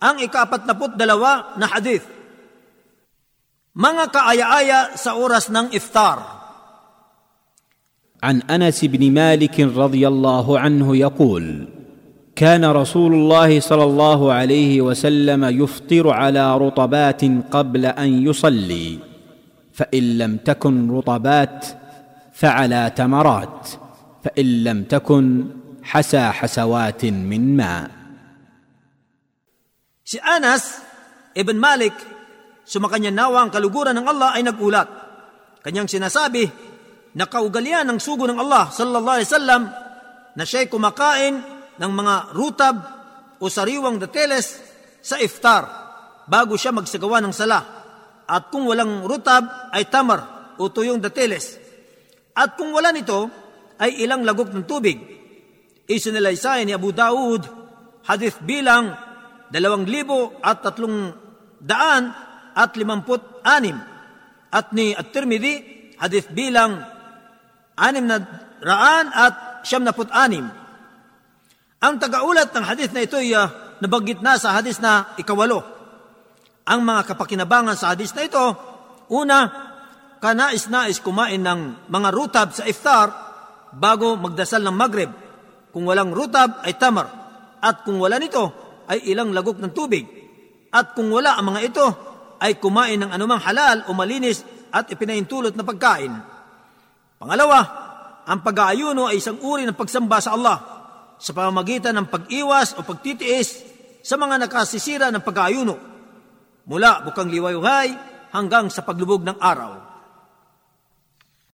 Ang ikaapat na dalawa na hadith. Mga kaaya-aya sa oras ng iftar. عن انس بن مالك رضي الله عنه يقول كان رسول الله صلى الله عليه وسلم يفطر على رطبات قبل ان يصلي فان لم تكن رطبات فعلى تمرات فان لم تكن حسى حسوات من ماء Si Anas ibn Malik, sumakanya nawa ang kaluguran ng Allah ay nagulat. Kanyang sinasabi na kaugalian ng sugo ng Allah sallallahu alaihi wasallam na siya'y kumakain ng mga rutab o sariwang dateles sa iftar bago siya magsagawa ng sala. At kung walang rutab ay tamar o tuyong dateles. At kung wala nito ay ilang lagok ng tubig. Isinalaysay ni Abu Daud, hadith bilang dalawang libo at tatlong daan at limamput anim. At ni At-Tirmidhi, hadith bilang anim na raan at siyam na anim. Ang tagaulat ng hadith na ito ay uh, nabanggit na sa hadith na ikawalo. Ang mga kapakinabangan sa hadith na ito, una, kanais-nais kumain ng mga rutab sa iftar bago magdasal ng Maghrib. Kung walang rutab ay tamar. At kung wala nito, ay ilang lagok ng tubig. At kung wala ang mga ito, ay kumain ng anumang halal o malinis at ipinaintulot na pagkain. Pangalawa, ang pag-aayuno ay isang uri ng pagsamba sa Allah sa pamamagitan ng pag-iwas o pagtitiis sa mga nakasisira ng pag-aayuno mula bukang liwayuhay hanggang sa paglubog ng araw.